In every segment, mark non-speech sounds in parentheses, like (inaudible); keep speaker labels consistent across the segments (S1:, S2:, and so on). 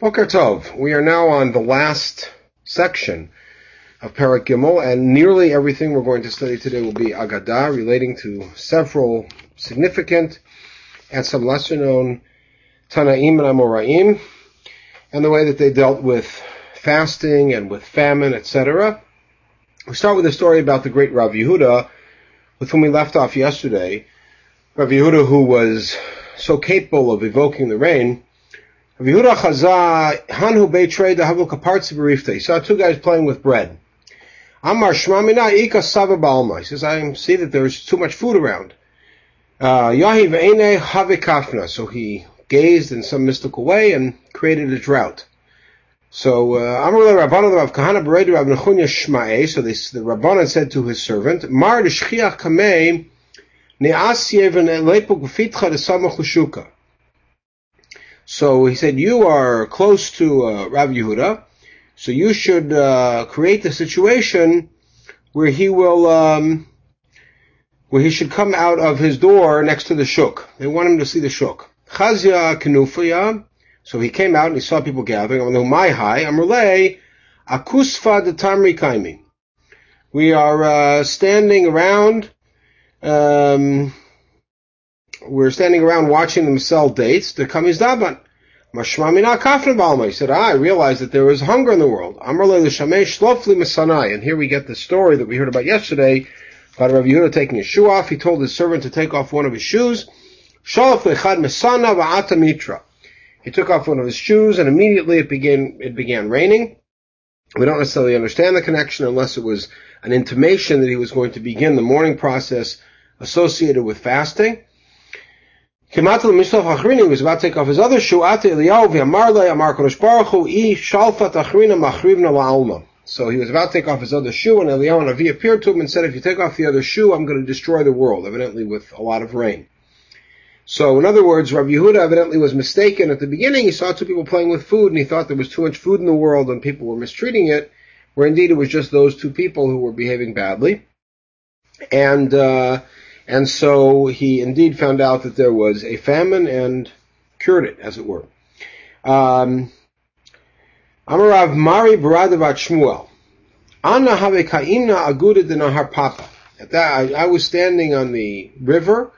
S1: Boker Tov. We are now on the last section of Parak Gimel, and nearly everything we're going to study today will be Agadah, relating to several significant and some lesser known Tanaim and Amoraim, and the way that they dealt with fasting and with famine, etc. We start with a story about the great Rav Yehuda, with whom we left off yesterday. Rav Yehuda, who was so capable of evoking the rain, He saw two guys playing with bread. Amar Shmamina Ika Sava. He says, I see that there's too much food around. Uh, Yahiv Eine Have Kafna. So he gazed in some mystical way and created a drought. So uh, Amar Rabbanan Rav Kahana Beredu Rav Shma'e. So this, the Rabbanan said to his servant, Mar Shchiach Kamei Ne'as Yeven Lepo Gufitcha Desama Chushuka. So he said, you are close to uh, Rav Yehuda, so you should uh, create the situation where he will, um, where he should come out of his door next to the shuk. They want him to see the shuk. Chazia Kenufaya. So he came out and he saw people gathering. I'm my high. Amrle Akusfa de Tamri Kaimi. We are uh, standing around. Um, we're standing around watching them sell dates. The kamis daban. He said, ah, I realized that there was hunger in the world. And here we get the story that we heard about yesterday about Rav Yehuda taking his shoe off. He told his servant to take off one of his shoes. He took off one of his shoes and immediately it began, it began raining. We don't necessarily understand the connection unless it was an intimation that he was going to begin the mourning process associated with fasting. Achrini was about to take off his other shoe. Ate Eliyahu Amar Kodesh Baruch Hu I Shalfat Achrina La'alma. So he was about to take off his other shoe, and Eliyahu Navi appeared to him and said, "If you take off the other shoe, I'm going to destroy the world." Evidently, with a lot of rain. So, in other words, Rabbi Yehuda evidently was mistaken at the beginning. He saw two people playing with food, and he thought there was too much food in the world, and people were mistreating it. Where indeed it was just those two people who were behaving badly. And uh, and so he indeed found out that there was a famine and cured it, as it were. Um, Amarav Mari Baradavat Shmuel. Anna have kaimna aguda de nahar papa. At that, I, I, was standing on the river,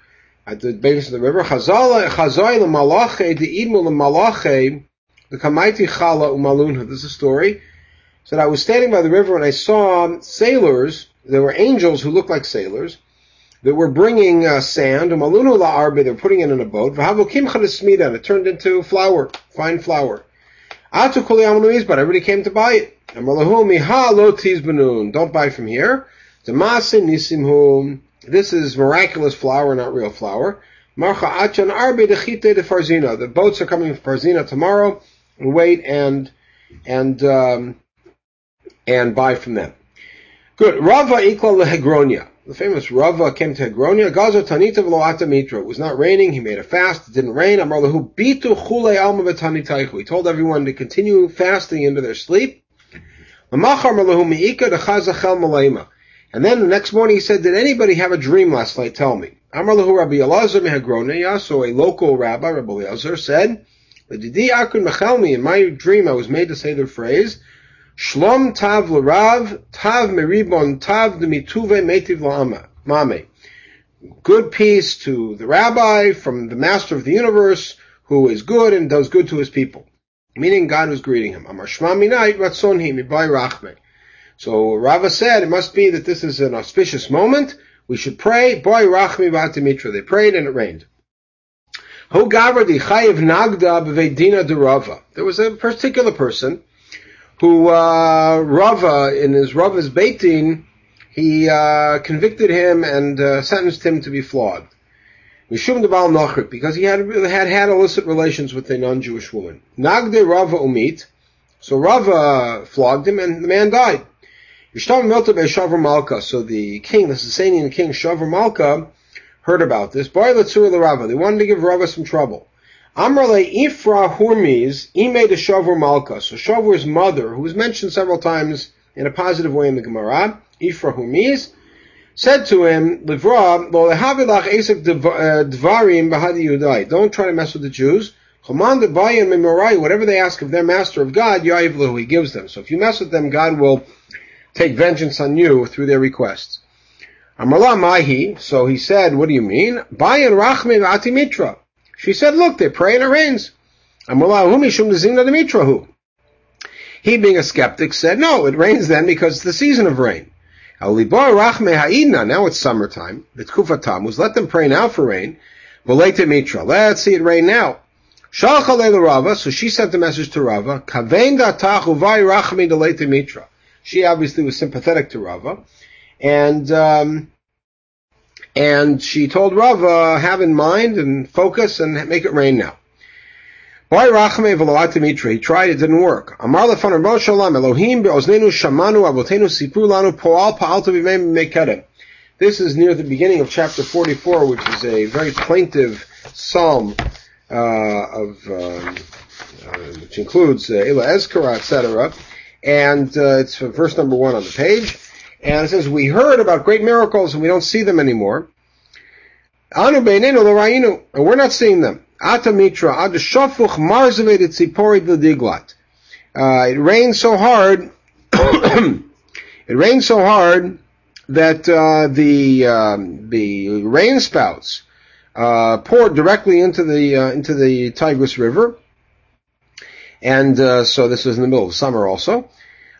S1: at the base of the river. Chazal chazoi lemalache de idmu lemalache the kamaiti chala umalunha. This is a story. Said I was standing by the river and I saw sailors. There were angels who looked like sailors that were bringing uh, sand, malunu la'arbe, they're putting it in a boat, v'havokim chadesmida, and it turned into flour, fine flour. Atu but everybody came to buy it. Amalahu miha lo tizbanun, don't buy from here. Demasin nisimhum, this is miraculous flour, not real flour. Marcha achan arbe dechite de farzina, the boats are coming from Farzina tomorrow, wait and, and, um, and buy from them. Good. Rava ikla lehegronia. The famous Rava came to Hegronia. Gaza tanita v'loata mitra. It was not raining. He made a fast. It didn't rain. Amar lahu bitu chule alma v'tanitaichu. He told everyone to continue fasting into their sleep. And then the next morning he said, did anybody have a dream last night? Tell me. Amar lahu Rabbi Elazar meHegronia. So a local rabbi, Rabbi Elazar, said, Didi akun mechelmi. In my dream I was made to say the phrase, Shlom tav l'rav, tav meribon, tav demituve metiv la'ame. Good peace to the rabbi from the master of the universe who is good and does good to his people. Meaning God was greeting him. Amar shma minayit ratzonhi mibai rachme. So Rava said it must be that this is an auspicious moment. We should pray. Boy rachmi v'atimitra. They prayed and it rained. There was a particular person who uh, Rava in his Rava's beit din, he uh, convicted him and uh, sentenced him to be flogged. Mishum because he had, had had illicit relations with a non-Jewish woman. Nagde Rava Umit, so Rava flogged him and the man died. Yishtam Milta Shavar Malka, so the king, the Sasanian king Shavar Malka, heard about this. Boy Latsur Rava, they wanted to give Rava some trouble. Amrale Ifra Hurmiz Ime de Shavur Malka. So Shavur's mother, who was mentioned several times in a positive way in the Gemara, Ifra Hurmiz, said to him, Livra, uh, Dvarim. Don't try to mess with the Jews. Command buyan memarai whatever they ask of their master of God, he gives them. So if you mess with them, God will take vengeance on you through their requests. Amarla Mahi, so he said, what do you mean? Bayan Rachme Mitra. She said, look, they pray and it rains. He, being a skeptic, said, no, it rains then because it's the season of rain. Now it's summertime. It's Kufa Tammuz. Let them pray now for rain. Mitra. Let's see it rain now. So she sent the message to Rava. She obviously was sympathetic to Rava, and um, and she told Rava, have in mind and focus and make it rain now. Boy Rachme Mitra. He tried, it didn't work. Amar lefan Rabban Shalom Elohim be'oznenu shamanu avotenu sipru lanu poal b'meim mekedem. This is near the beginning of chapter 44, which is a very plaintive psalm uh, of um, uh, which includes uh, Ila Ezkara, etc. And uh, it's verse number one on the page. And it says, we heard about great miracles and we don't see them anymore. Anu and we're not seeing them. Ata mitra, ad shafuch tzipori diglat. It rained so hard, (coughs) it rained so hard that uh, the um, the rain spouts uh, poured directly into the uh, into the Tigris River, and uh, so this is in the middle of summer also.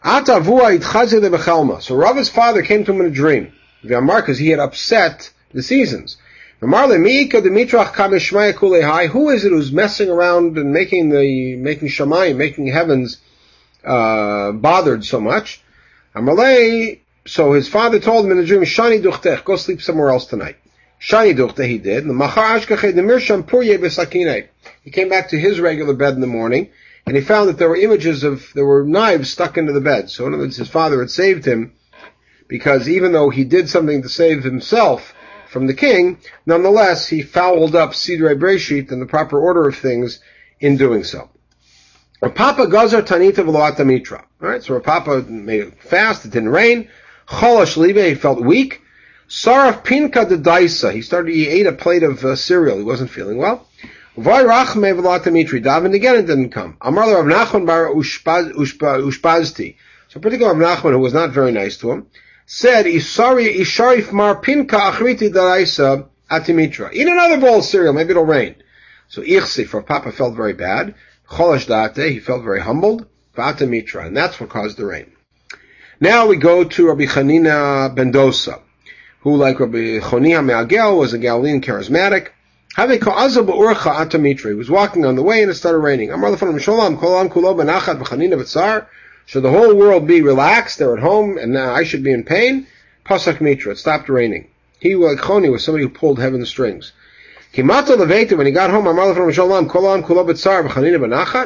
S1: So Rava's father came to him in a dream, because he had upset the seasons. Who is it who's messing around and making the making Shamayim, making heavens uh, bothered so much? Amalei. So his father told him in a dream, Shani duchtech, go sleep somewhere else tonight. Shani duchte he did. He came back to his regular bed in the morning, and he found that there were images of there were knives stuck into the bed. So in other words, his father had saved him because even though he did something to save himself from the king, nonetheless he fouled up Sidrei Breshit and the proper order of things in doing so. Papa Gazar Tanita Veloata Mitra. Alright, so Papa made it fast, it didn't rain. Cholash Libe, he felt weak. Saraf Pinka de Daisa, he started, he ate a plate of uh, cereal, he wasn't feeling well. Vayrachme Veloata Mitri, davened again and didn't come. Amar Rav Nachman Bar Ushpazti. So particularly Rav Nachman, who was not very nice to him, said, Isari Isharif Mar Pinka Achriti Daraisa Atimitra. Eat another bowl of cereal, maybe it'll rain. So Ichsi, for Papa felt very bad. Cholash Date, he felt very humbled. Vatamitra, and that's what caused the rain. Now we go to Rabbi Chanina Bendosa, who like Rabbi Chonia Me'agel was a Galilean charismatic. He was walking on the way and it started raining. Should the whole world be relaxed? They're at home, and now I should be in pain. Pasak Mitra. It stopped raining. He, like Choni, was somebody who pulled heaven's strings. When he got home,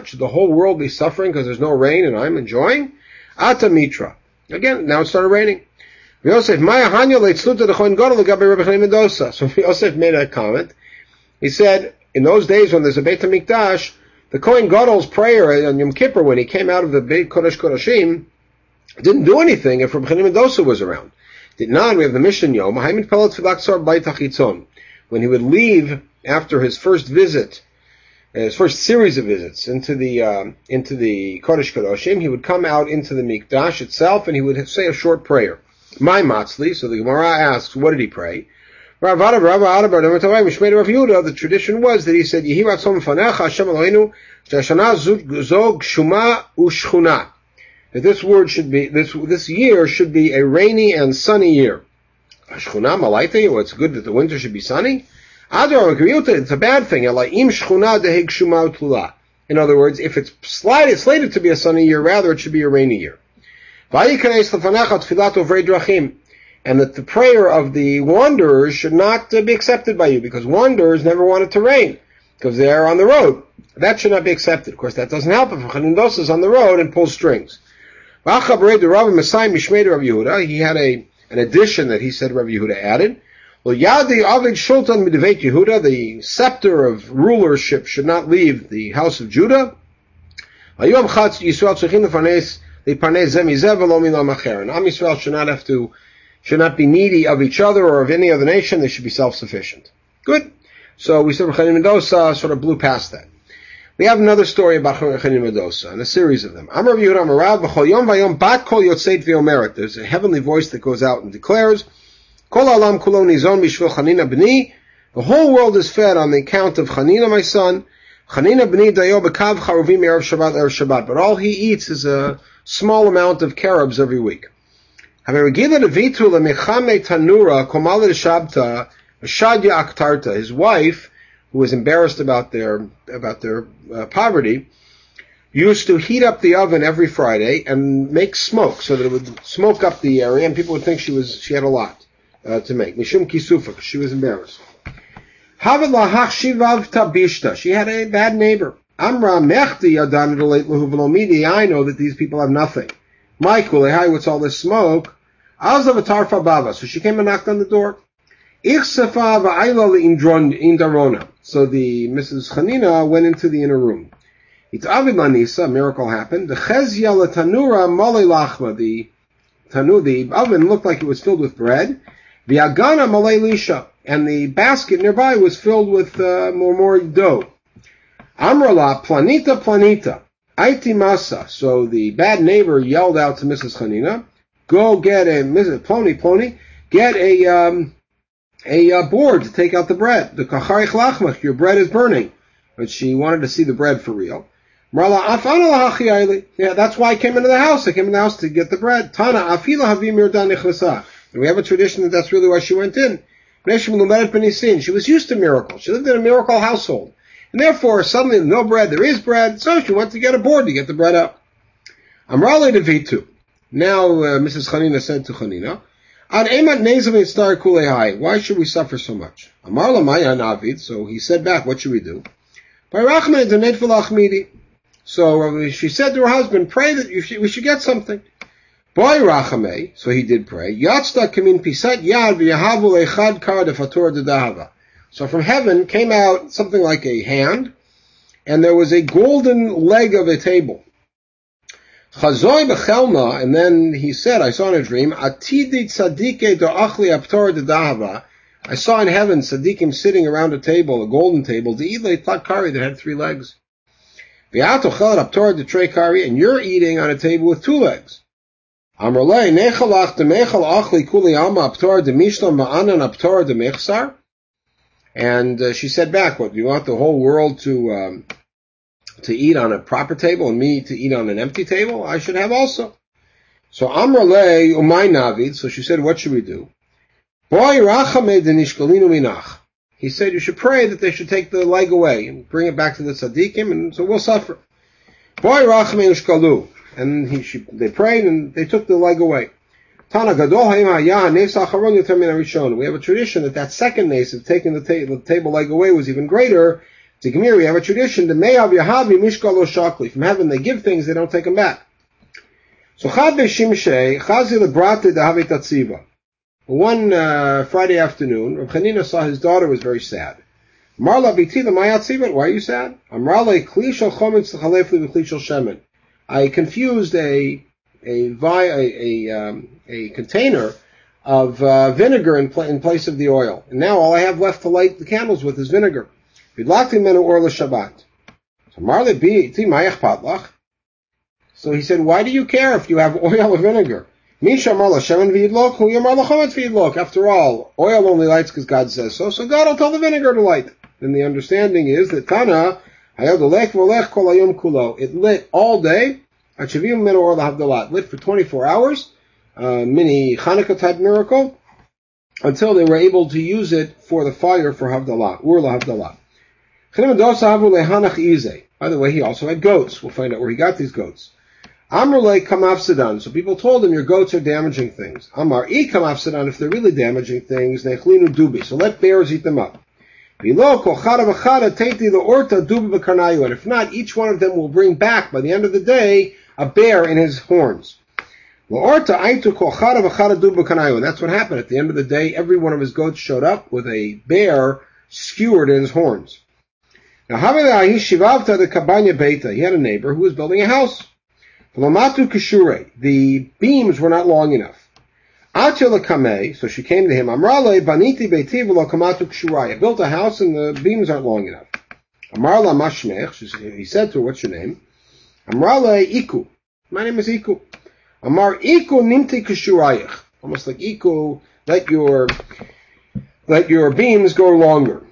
S1: Should the whole world be suffering because there's no rain and I'm enjoying? Atamitra. Again, now it started raining. The Rebbe Mendoza. (laughs) So Yosef made a comment. He said, in those days when there's a Beit HaMikdash, the Kohen Gadol's prayer on Yom Kippur when he came out of the Beit Kodesh Kodashim didn't do anything if Rabbi Mendoza was around. Did not. We have the mission Yom. When he would leave after his first visit, his first series of visits into the um, into the Kodesh Kodashim, he would come out into the Mikdash itself and he would say a short prayer. My Matzli. So the Gemara asks, what did he pray? The tradition was that he said, Yehi Ratzon Fanecha Hashem Eloheinu Shashana Zog Shuma Ushchuna. That this word should be, this, this year should be a rainy and sunny year. Shchuna Malaita, well, it's good that the winter should be sunny. It's a bad thing. In other words, if it's slated, slated to be a sunny year, rather it should be a rainy year and that the prayer of the wanderers should not uh, be accepted by you because wanderers never wanted to rain because they are on the road. That should not be accepted. Of course, that doesn't help if a Chanindos is on the road and pulls strings. He had a an addition that he said Rabbi Yehuda added. Well, Yadi Avid Shultan Midvet Yehuda, the scepter of rulership should not leave the house of Judah. And Am Yisrael should not have to should not be needy of each other or of any other nation. They should be self-sufficient. Good. So we said Rechaim Mendoza sort of blew past that. We have another story about Chanina Medosa, and a series of them. There's a heavenly voice that goes out and declares. The whole world is fed on the account of Chanina, my son. Chanina b'ni dayo b'kav charuvim erev Shabbat erev Shabbat. But all he eats is a small amount of carobs every week. His wife, who was embarrassed about their about their uh, poverty, used to heat up the oven every Friday and make smoke so that it would smoke up the area, and people would think she was she had a lot uh, to make. Mishum kisufa, she was embarrassed. She had a bad neighbor. Amra mechti I know that these people have nothing. Michael, hi, what's all this smoke? So she came and knocked on the door. So the Mrs. Chanina went into the inner room. It's a miracle happened. The chezya tanura mole lachma, the tanu, the oven looked like it was filled with bread. The agana mole lisha, and the basket nearby was filled with uh, more more dough. Amrala planita planita, aiti masa. So the bad neighbor yelled out to Mrs. Chanina, "Go get a Mrs. Plony Plony, get a um, a uh, board to take out the bread. The kacharich lachmach, your bread is burning. But she wanted to see the bread for real. Yeah, that's why I came into the house. I came in the house to get the bread. Tana afila havim And we have a tradition that that's really why she went in. She was used to miracles. She lived in a miracle household. And therefore, suddenly no bread, there is bread, so she went to get a board to get the bread up. Amrali de Vitu. Now, uh, Mrs. Chanina said to Chanina, why should we suffer so much? So he said back, what should we do? So uh, she said to her husband, pray that we should get something. Boy rachame, so he did pray. Yatzta kamin pisat yad v'yahavu echad kar defator dedahava. So from heaven came out something like a hand, and there was a golden leg of a table. Chazoi bechelna, and then he said, I saw in a dream, Atidi tzadike do'achli aptor dedahava. I saw in heaven tzaddikim sitting around a table, a golden table, to eat like kari that had three legs. V'atochel aptor de tre and you're eating on a table with two legs. Amrlei nechalach demechal achli kuli alma aptor de mishlam ma'anan aptor de mechsar. And uh, she said back, what, you want the whole world to, um, to eat on a proper table and me to eat on an empty table, I should have also. So Amrale umay navid, so she said, what should we do? Boy. He said, you should pray that they should take the leg away and bring it back to the tzaddikim, and so we'll suffer. Boy. And he, she, they prayed and they took the leg away. We have a tradition that that second nace of taking the, ta- the table leg away was even greater to we have a tradition, the Me'av Yahavi Mishkalo Shakli. From heaven they give things, they don't take them back. So Chazi. One uh, Friday afternoon, Rav Chanina saw his daughter was very sad. Marla why are you sad? I confused a a, vi- a, a, um, a container of uh, vinegar in, pl- in place of the oil. And now all I have left to light the candles with is vinegar. So he said, why do you care if you have (laughs) oil or vinegar? After all, oil only lights because God says so, so God will tell the vinegar to light. And the understanding is that Tana. It lit all day, achivim menu or lahavdalat. Lit for 24 hours, uh, mini Hanukkah type miracle, until they were able to use it for the fire for Havdalah, Ur Havdalah. By the way, he also had goats. We'll find out where he got these goats. Amrulay kamafsadan. So people told him your goats are damaging things. Amar e. If they're really damaging things, nechlinu dubi. So let bears eat them up. And if not, each one of them will bring back by the end of the day a bear in his horns. That's what happened. At the end of the day, every one of his goats showed up with a bear skewered in his horns. Now. He had a neighbor who was building a house. The beams were not long enough. So she came to him. I built a house and the beams aren't long enough. He said to her, what's your name? Amrala Iku. My name is Iku. Amar Iku Nimti Kishurayich. Almost like Iku, let your, let your beams go longer.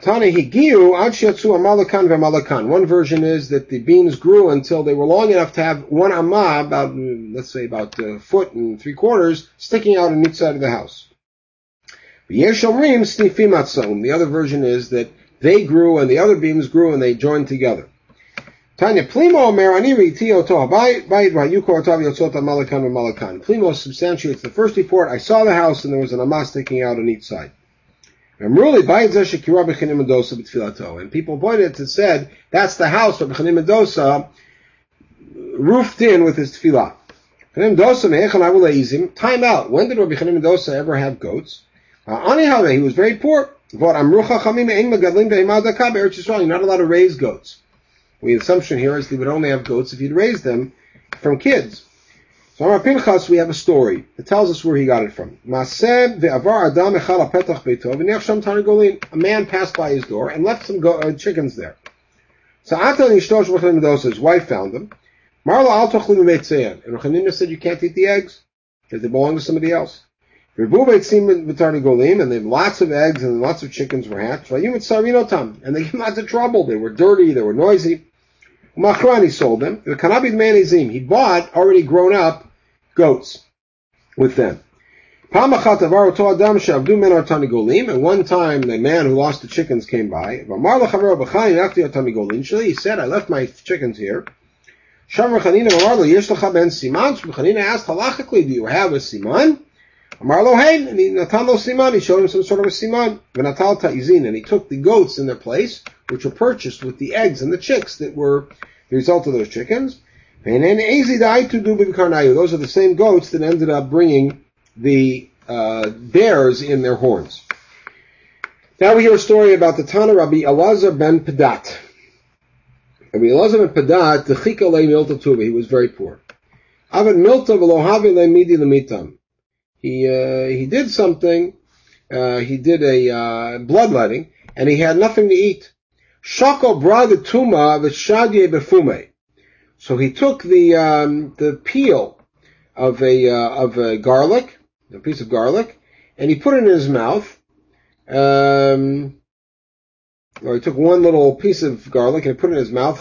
S1: Tana Higiu Amalakan V'Amalakan. One version is that the beams grew until they were long enough to have one amah, about, let's say about a foot and three quarters, sticking out on each side of the house. The other version is that they grew and the other beams grew and they joined together. Tanya Plimo Omer Aniri Tioto Bayit Vayukor Tav Yotzot Malakan Malakan. Plimo substantiates the first report. I saw the house and there was an amas sticking out on each side. And really, bayid zeshikirabi chanimidosa bit filato. And people pointed to said that's the house of Bechanim Mendoza roofed in with his tefillah. Time out. When did Rabbi Chanim Mendoza ever have goats? Uh, he was very poor. You're not allowed to raise goats. The assumption here is he would only have goats if he'd raise them from kids. So on Pinchas, we have a story. that tells us where he got it from. A man passed by his door and left some go- uh, chickens there. So his wife found them. Marla al And Rechanina said, you can't eat the eggs because they belong to somebody else. And they have lots of eggs and lots of chickens were hatched. And they came lots of trouble. They were dirty, they were noisy. Machrani sold them. The Kanabid Manizim, he bought already grown up goats with them. And one time the man who lost the chickens came by. He said, I left my chickens here. Chanina asked halachically, do you have a siman? Amar Hein, and he natan lo siman, he showed him some sort of a siman. V'natal ta'izin, and he took the goats in their place, which were purchased with the eggs and the chicks that were the result of those chickens. And then Those are the same goats that ended up bringing the uh, bears in their horns. Now we hear a story about the Tana Rabbi Elazar ben Pedat. Rabbi Elazar ben Pedat, the Chika le milta tuba, he was very poor. Avat milta v'lohavi le midi lemitam. He, uh, he did something, uh, he did a, uh, bloodletting, and he had nothing to eat. Shako brought the tuma v'shadye befume. So he took the um, the peel of a uh, of a garlic, a piece of garlic, and he put it in his mouth. Um, or he took one little piece of garlic and put it in his mouth.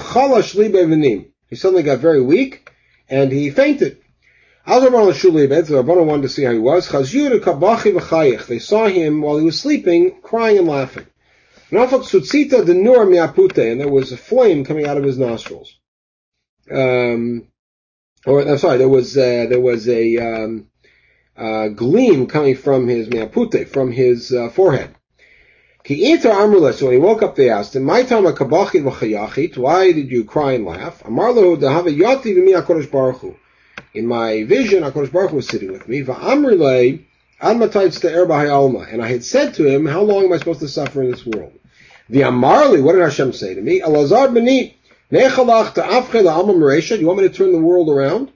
S1: He suddenly got very weak and he fainted. Rabbanon wanted to see how he was. They saw him while he was sleeping, crying and laughing. And there was a flame coming out of his nostrils um, or I'm sorry, there was uh, there was a um, uh, gleam coming from his meapute, from his uh, forehead. So when he woke up, they asked him, "My time Why did you cry and laugh?" In my vision, Hakadosh Baruch Hu was sitting with me. Va'amrile, admatites to Erba Alma. And I had said to him, "How long am I supposed to suffer in this world?" The Amarli, what did Hashem say to me? Elazar b'ni, you want me to turn the world around?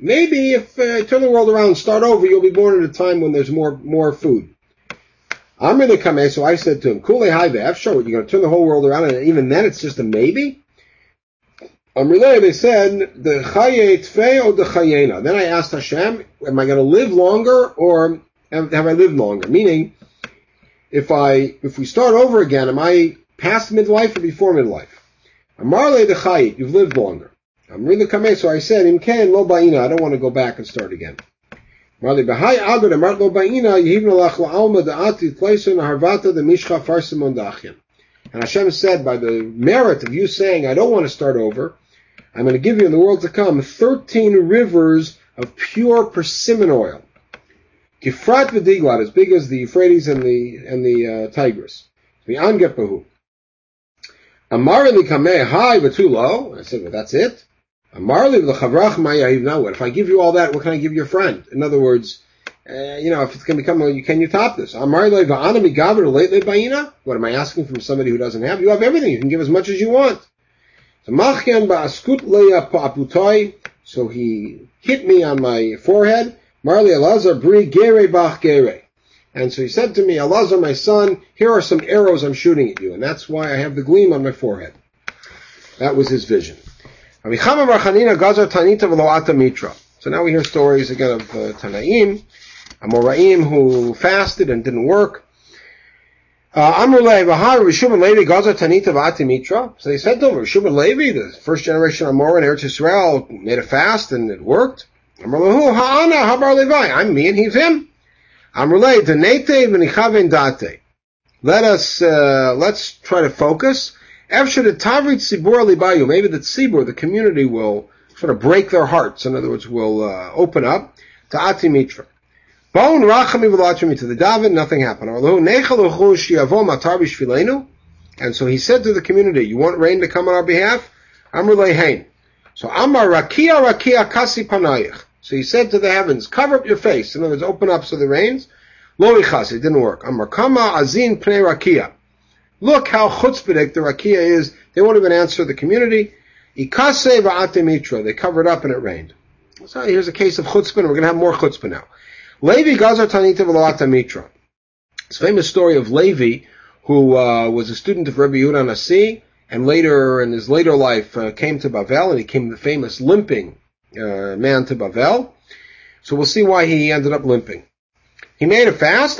S1: Maybe if uh, turn the world around start over, you'll be born at a time when there's more more food. I'm to come so I said to him, Kule Haivev, sure, you're going to turn the whole world around, and even then it's just a maybe? Amrile, they said, the Chaye Tfe or the Chayena. Then I asked Hashem, am I going to live longer or have, have I lived longer? Meaning, if I, if we start over again, am I past midlife or before midlife? Amarle the chayit, you've lived longer. Really kameh, so I said, im ken lo ba'ina, I don't want to go back and start again. Marle b'hai agad amart lo ba'ina, yehivna lach la'alma da'ati tleison harvata de mishcha farsimon da'achim. And Hashem said, by the merit of you saying, I don't want to start over, I'm going to give you in the world to come 13 rivers of pure persimmon oil. Kifrat v'diglat, as big as the Euphrates and the, and the uh, Tigris. V'an gepahu. Amarli kameh too low. I said, well, that's it. Amarli l'chavrach mayahiv. What? If I give you all that, what can I give your friend? In other words, uh, you know, if it's going to become, a, can you top this? What am I asking from somebody who doesn't have? You have everything. You can give as much as you want. So he hit me on my forehead. Alazar bri gere bach gere. And so he said to me, Elazar, my son, here are some arrows I'm shooting at you, and that's why I have the gleam on my forehead. That was his vision. So now we hear stories again of uh, Tanaim, Amoraim who fasted and didn't work. Uh, Mitra. So they said to him, Rishubin Levi, the first generation Amor in Eretz Israel, made a fast and it worked. Amrlahu, Ha'ana, Habar Levi. I'm me and he's him. Date. Let us, uh, let's try to focus. Efshe the Tavrit. Maybe the Tzibur, the community will sort of break their hearts. In other words, will, uh, open up to Ati Mitra. Bone rachami v'lachmi to the David, nothing happened. And so he said to the community, you want rain to come on our behalf? Amr hein. So Amar rakia rakia kasi panayich. So he said to the heavens, cover up your face. In other words, open up so the rains. Lo ichas, it didn't work. Amar kama azin pnei rakia. Look how chutzpahdik the rakia is. They won't even answer the community. Ikase va'ate mitra. They covered up and it rained. So here's a case of chutzpah, and we're going to have more chutzpah now. Levi Gazar Tanita V'Lalata Mitra. It's a famous story of Levi, who uh, was a student of Rabbi Yehuda Nasi, and later, in his later life, uh, came to Bavel, and he became the famous limping uh, man to Bavel. So we'll see why he ended up limping. He made a fast.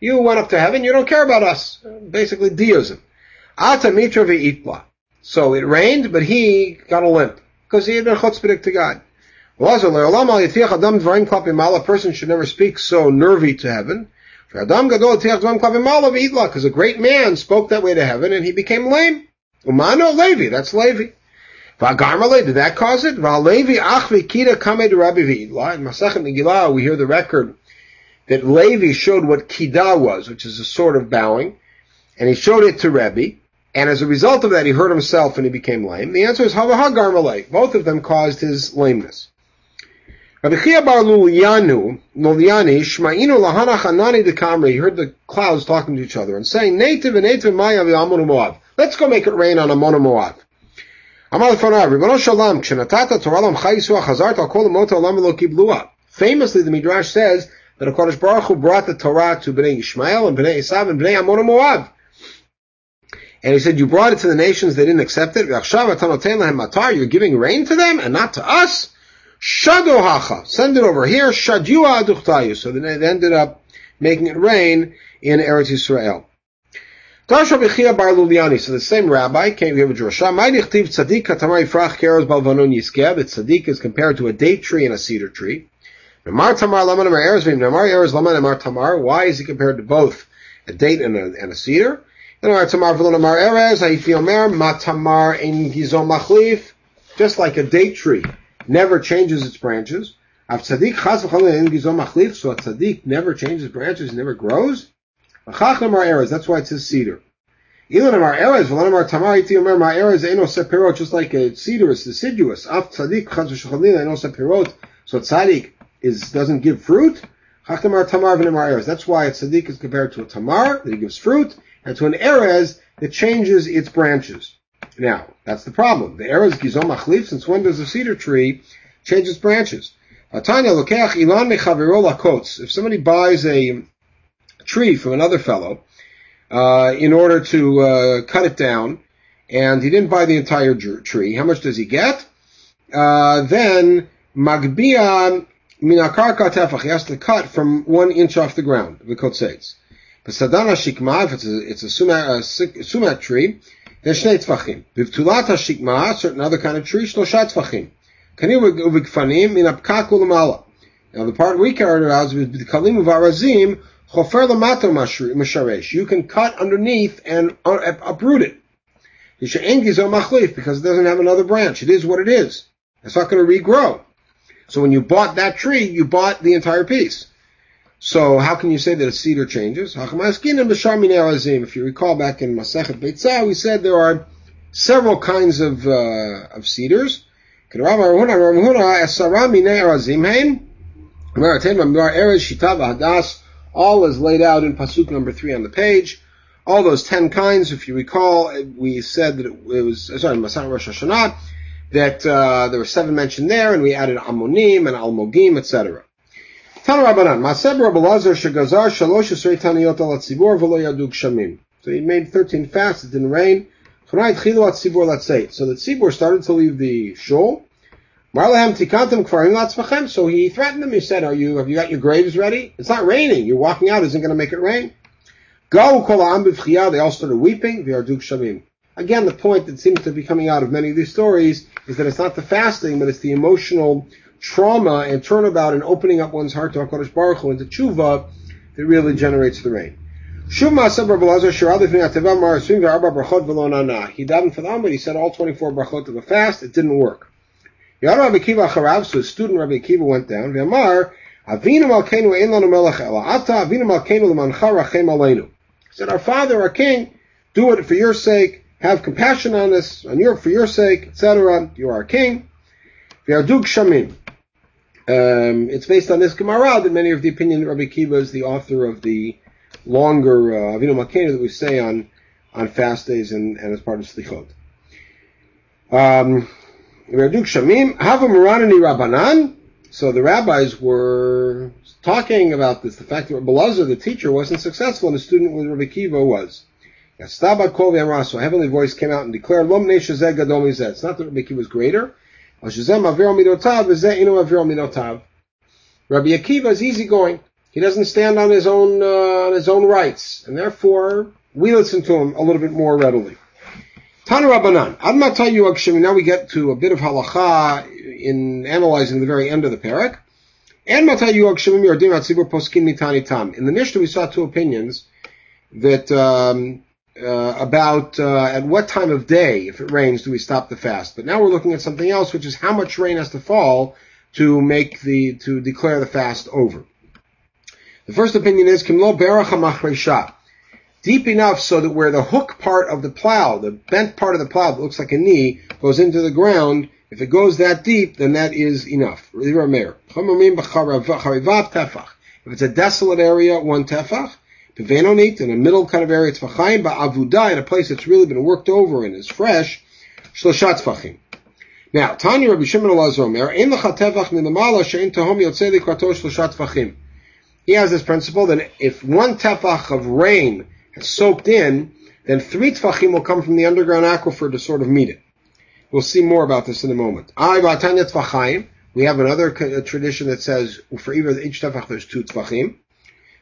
S1: You went up to heaven, you don't care about us. Basically, deism. So it rained, but he got a limp, because he had been chutzpahdik to God. A person should never speak so nervy to heaven. Because a great man spoke that way to heaven and he became lame. Umano Levi, that's Levi. Did that cause it? Levi achvi Rabbi. In Masachet Megillah, we hear the record that Levi showed what kida was, which is a sort of bowing, and he showed it to Rebbe, and as a result of that, he hurt himself and he became lame. The answer is Havahagarmale. Both of them caused his lameness. Rabbi heard the clouds talking to each other and saying, Native and native maya v'amonu moav. Let's go make it rain on Amon kiblua. Famously, the Midrash says that HaKadosh Baruch Hu brought the Torah to Bnei Ishmael and Bnei Esav and Bnei Amon Moav. And he said, you brought it to the nations, they didn't accept it. You're giving rain to them and not to us? Shadohacha, send it over here, Shadua aduchtayu. So then they ended up making it rain in Eretz Yisrael. Darsha Bechia Bar Luliani. So the same rabbi came here with Drosha. Ma'nichtiv tzadik katamar yifrach keros balvanon yiskeh. That tzadik is compared to a date tree and a cedar tree. Namar tamar laman amar eres v'im namar eres laman amar tamar. Why is he compared to both a date and a, and a cedar? Namar tamar v'lon amar eres. Ha'ifi omer matamar in gizom machlif. Just like a date tree never changes its branches. Av tzaddik chas v'chalin gizom so a tzaddik never changes branches, never grows. Chacham are errors, that's why it says cedar. Ilan amar erez, v'lan amar tamar iti omer mar erez eno sepirot, just like a cedar is deciduous. Av tzaddik chas v'chalin eno sepirot, so tzaddik is, doesn't give fruit. Chacham are tamar v'nemar erez. That's why a tzaddik is compared to a tamar, that gives fruit, and to an erez that changes its branches. Now, that's the problem. The is gizom achlif, since when does a cedar tree change its branches? Atanya lokeach ilan mechaviro lakots. If somebody buys a tree from another fellow, uh, in order to uh, cut it down, and he didn't buy the entire tree, how much does he get? Uh, then magbia minakarka tefach, he has to cut from one inch off the ground, the kotzeitz. But sadana shikma, if it's a, it's a sumac, a sumac tree, there's shnei tfachim. Bivtulat hashikma, certain other kind of tree, shlosha tfachim. Kani uvigfanim min apkak ulamala. Now the part we carried out is with kalim uvarazim, chofer lamato masharesh. You can cut underneath and uh, uproot it. Because it doesn't have another branch. It is what it is. It's not going to regrow. So when you bought that tree, you bought the entire piece. So how can you say that a cedar changes? If you recall back in Masechet Beitzah, we said there are several kinds of uh, of cedars. All is laid out in pasuk number three on the page. All those ten kinds, if you recall, we said that it, was sorry Masechet Rosh Hashanah. that uh, there were seven mentioned there, and we added Amonim and Almogim, etc. Tana Rabbanan, Maseb Rabbi Lazar Shagazar Shalosh Esrei Taniyot Al Tzibor V'lo Yadu Gshamim. So he made 13 fasts, it didn't rain. So the Tzibor started to leave the shul. Marlahem Tikantim Kfarim Latzvachem. So he threatened them. He said, "Are you? Have you got your graves ready? It's not raining. You're walking out. Isn't going to make it rain." Go Kol They all started weeping. V'yarduk Shamim. Again, the point that seems to be coming out of many of these stories is that it's not the fasting, but it's the emotional trauma and turnabout and opening up one's heart to HaKadosh Baruch Hu and to tshuva that really generates the rain. He davened for them, but he said all 24 brachot of a fast. It didn't work. So his student Rabbi Akiva went down. Aleinu. He said, our Father, our King, do it for your sake have compassion on us, on your, for your sake, etc. You are our king. V'yardug shamim. Um, it's based on this Gemara that many of the opinion that Rabbi Kiva is the author of the longer uh, Avinu Malkeinu that we say on on fast days and, and as part of Slichot. Um. So the rabbis were talking about this, the fact that Rabbi the teacher, wasn't successful and the student with Rabbi Kiva was. V'Amraso, a heavenly voice came out and declared. It's not that Rabbi Akiva was greater. Rabbi Akiva is easygoing. He doesn't stand on his own uh, on his own rights, and therefore we listen to him a little bit more readily. Tana Rabbanan. Ad Matayu Now we get to a bit of halacha in analyzing the very end of the parak. And Matayu Akshamim Yardim Atzibur Poskin Mitani Tam. In the Mishnah we saw two opinions that um, uh, about uh, at what time of day, if it rains, do we stop the fast. But now we're looking at something else, which is how much rain has to fall to make the to declare the fast over. The first opinion is kimlo berach deep enough so that where the hook part of the plow, the bent part of the plow that looks like a knee, goes into the ground. If it goes that deep, then that is enough. If it's a desolate area, one tefach. Pevenonit, in a middle kind of area, Tfachayim, Ba'avuda, in a place that's really been worked over and is fresh, Shloshat Tfachim. Now, Tanya Rabbi Shimon Omer, Ein Lecha Tefach Minamala Shein Tahom Yotzei Likrato Shloshat Tfachim. He has this principle that if one tefach of rain has soaked in, then three tefachim will come from the underground aquifer to sort of meet it. We'll see more about this in a moment. We have another tradition that says for each tefach there's two tefachim.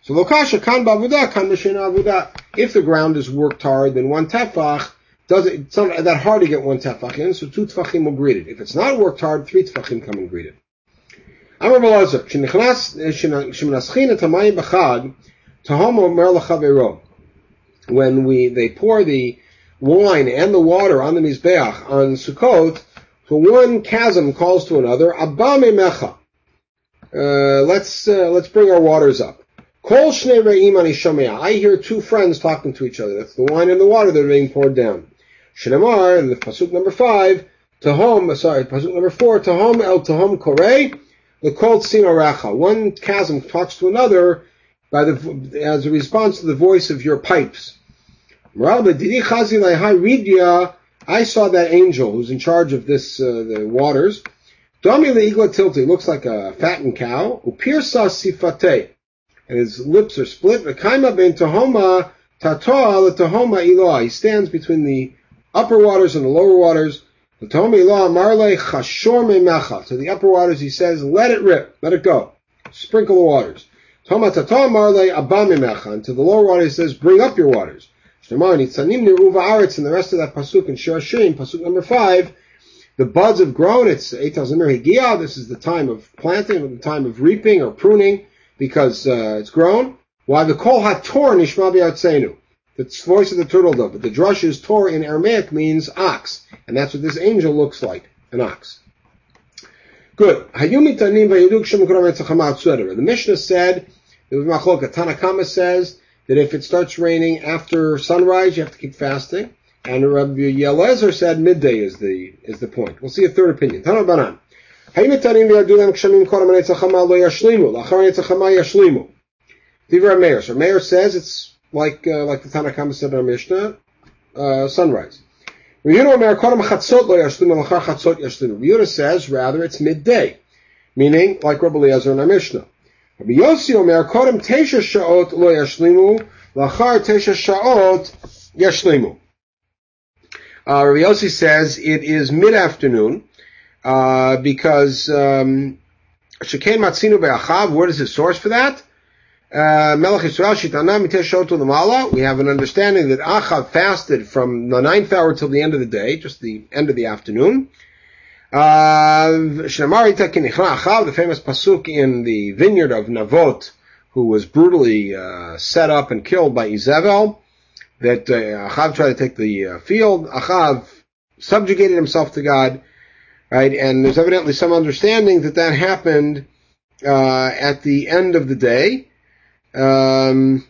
S1: So lokasha kan bavuda kan avuda. If the ground is worked hard, then one tefach does it. It's not that hard to get one tefach in, so two tefachim will greet it. If it's not worked hard, three tefachim come and greet it. Amar Balazer, sheminaschin et hamayim b'chag, tahom omer l'chavero. When we, they pour the wine and the water on the Mizbeach on Sukkot, so one chasm calls to another, Abba mecha. Uh, let's, uh, let's bring our waters up. I hear two friends talking to each other. That's the wine and the water that are being poured down. Shnamar, in the pasuk number five, Tahom, sorry, pasuk number four, Tahom el Tahom korei, the kol racha. One chasm talks to another by the, as a response to the voice of your pipes. I saw that angel who's in charge of this, uh, the waters. Dami le'igla tilti, looks like a fattened cow. Upirsa sifate and his lips are split. V'kaima ben tahoma tatoa tahoma ilah. He stands between the upper waters and the lower waters. The tahoma ilah marle chashor mecha. To the upper waters, he says, "Let it rip, let it go, sprinkle the waters." Tahoma tatoa marle abba mecha. And to the lower waters, he says, "Bring up your waters." And the rest of that pasuk in Shirashim, pasuk number five. The buds have grown. It's Eitel Zemir. This is the time of planting, the time of reaping or pruning because uh, it's grown. Why the kol hator nishma bi'atzenu. The voice of the turtle dove. But the drush is tor in Aramaic means ox, and that's what this angel looks like, an ox. Good. The Mishnah said, the Tanakama says that if it starts raining after sunrise, you have to keep fasting. And Rabbi Eliezer said midday is the is the point. We'll see a third opinion. Tanabanan. האם ניתנים וירדו להם גשמים כל המנה צחמה לא ישלימו, לאחר מנה צחמה ישלימו. Divrei Meir. So Meir says it's like uh, like the Tanakama said in our Mishnah, uh, sunrise. Yehuda says rather it's midday, meaning like Rabbi Eliezer in our Mishnah. Rabbi Yossi Omer Kodem Tesha Shaot Lo Yashlimu Lachar Tesha Shaot Yashlimu. Uh, Rabbi Yossi says it is mid-afternoon uh, because um, Shekain Matzinu Be'achav. What is the source for that? Uh, Melech Yisrael Shitana Mitesh Lamala. We have an understanding that Achav fasted from the ninth hour till the end of the day, just the end of the afternoon. Uh, the famous pasuk in the vineyard of Navot, who was brutally uh, set up and killed by Izebel, that uh, Achav tried to take the uh, field. Achav subjugated himself to God, right? And there's evidently some understanding that that happened uh, at the end of the day. Um,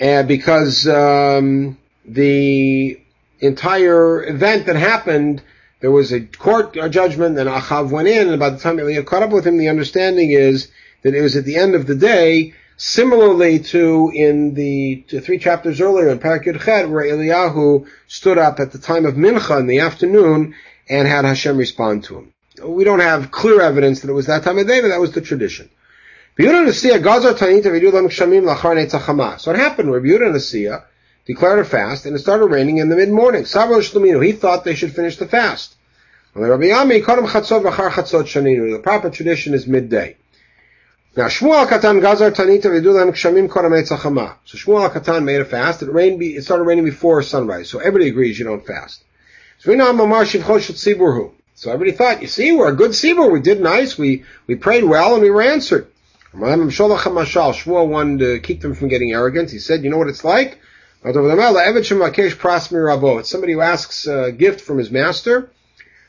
S1: and because um, the entire event that happened, there was a court judgment, and Achav went in, and by the time Eliyahu caught up with him, the understanding is that it was at the end of the day, similarly to in the three chapters earlier in Perek Yud Chet, where Eliyahu stood up at the time of Mincha in the afternoon and had Hashem respond to him. We don't have clear evidence that it was that time of day, but that was the tradition. So what happened? Rabbi Nasiya declared a fast, and it started raining in the mid-morning. He thought they should finish the fast. The proper tradition is midday. Now Shmuel Katan Gazar Tanita Vidulam Kshamim Korametzachama. So Shmuel Katan made a fast. It rained. It started raining before sunrise. So everybody agrees you don't fast. So we know Mamar Shivchoshet Siburhu. So everybody thought, you see, we're a good Sibur. We did nice. We we prayed well and we were answered. Shmuel wanted to keep them from getting arrogant. He said, you know what it's like? It's somebody who asks a gift from his master.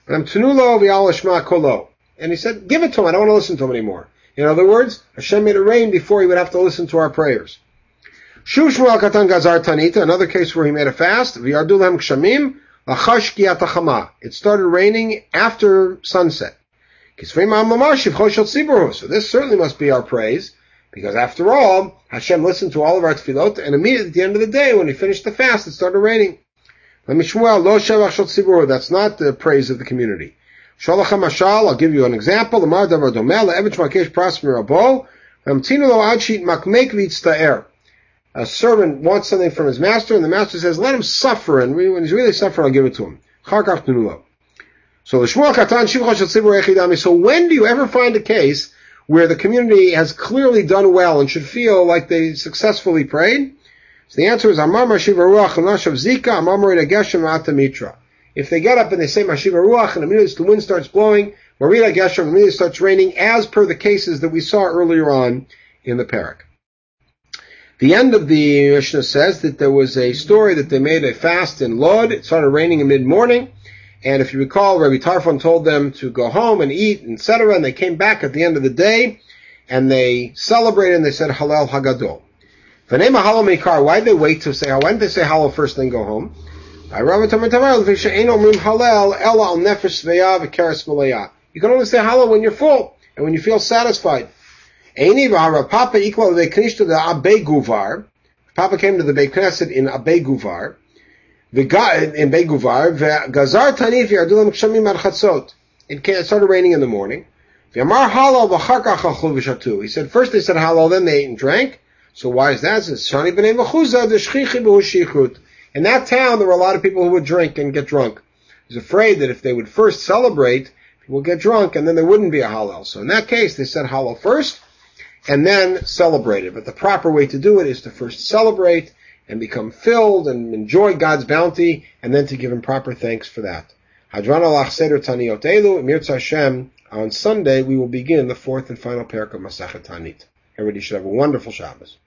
S1: And he said, give it to him. I don't want to listen to him anymore. In other words, Hashem made it rain before he would have to listen to our prayers. Another case where he made a fast. It started raining after sunset. So this certainly must be our praise, because after all, Hashem listened to all of our tefillot, and immediately at the end of the day, when he finished the fast, it started raining. That's not the praise of the community. Shalach mashal, I'll give you an example. The Mar Davar Domel, Evich Makesh Prosper Abo, Amtinu Lo Adshit Makmek Vitztaer. A servant wants something from his master, and the master says, let him suffer, and when he's really suffering, I'll give it to him. So the Shmuel Katan Shivcha Shel Echidami. So when do you ever find a case where the community has clearly done well and should feel like they successfully prayed? So the answer is Amar Mashiva Ruach Nashav Zika Amar Geshem Mitra. If they get up and they say Mashiva Ruach and immediately the wind starts blowing, Marina Geshem immediately starts raining, as per the cases that we saw earlier on in the parak. The end of the Mishnah says that there was a story that they made a fast in Lod. It started raining in mid-morning. And if you recall, Rabbi Tarfon told them to go home and eat, etc. And they came back at the end of the day, and they celebrated, and they said Hallel Hagadol. Why did they wait to say? Why didn't they say Hallel first, then go home? You can only say Hallel when you're full and when you feel satisfied. Papa equal the Guvar. Papa came to the Beit Knesset in Abe Guvar in Beguvar, Gazar Tanif Yardulam Kshamim Ad It started raining in the morning. He said, first they said Hallel, then they ate and drank. So why is that? In that town, there were a lot of people who would drink and get drunk. He was afraid that if they would first celebrate, people would get drunk, and then there wouldn't be a Hallel. So in that case, they said Hallel first, and then celebrate. But the proper way to do it is to first celebrate, and become filled and enjoy God's bounty, and then to give Him proper thanks for that. Hadran alach seder taniot elu, Mirza Hashem, on Sunday we will begin the fourth and final parak of Masachet Tanit. Everybody should have a wonderful Shabbos.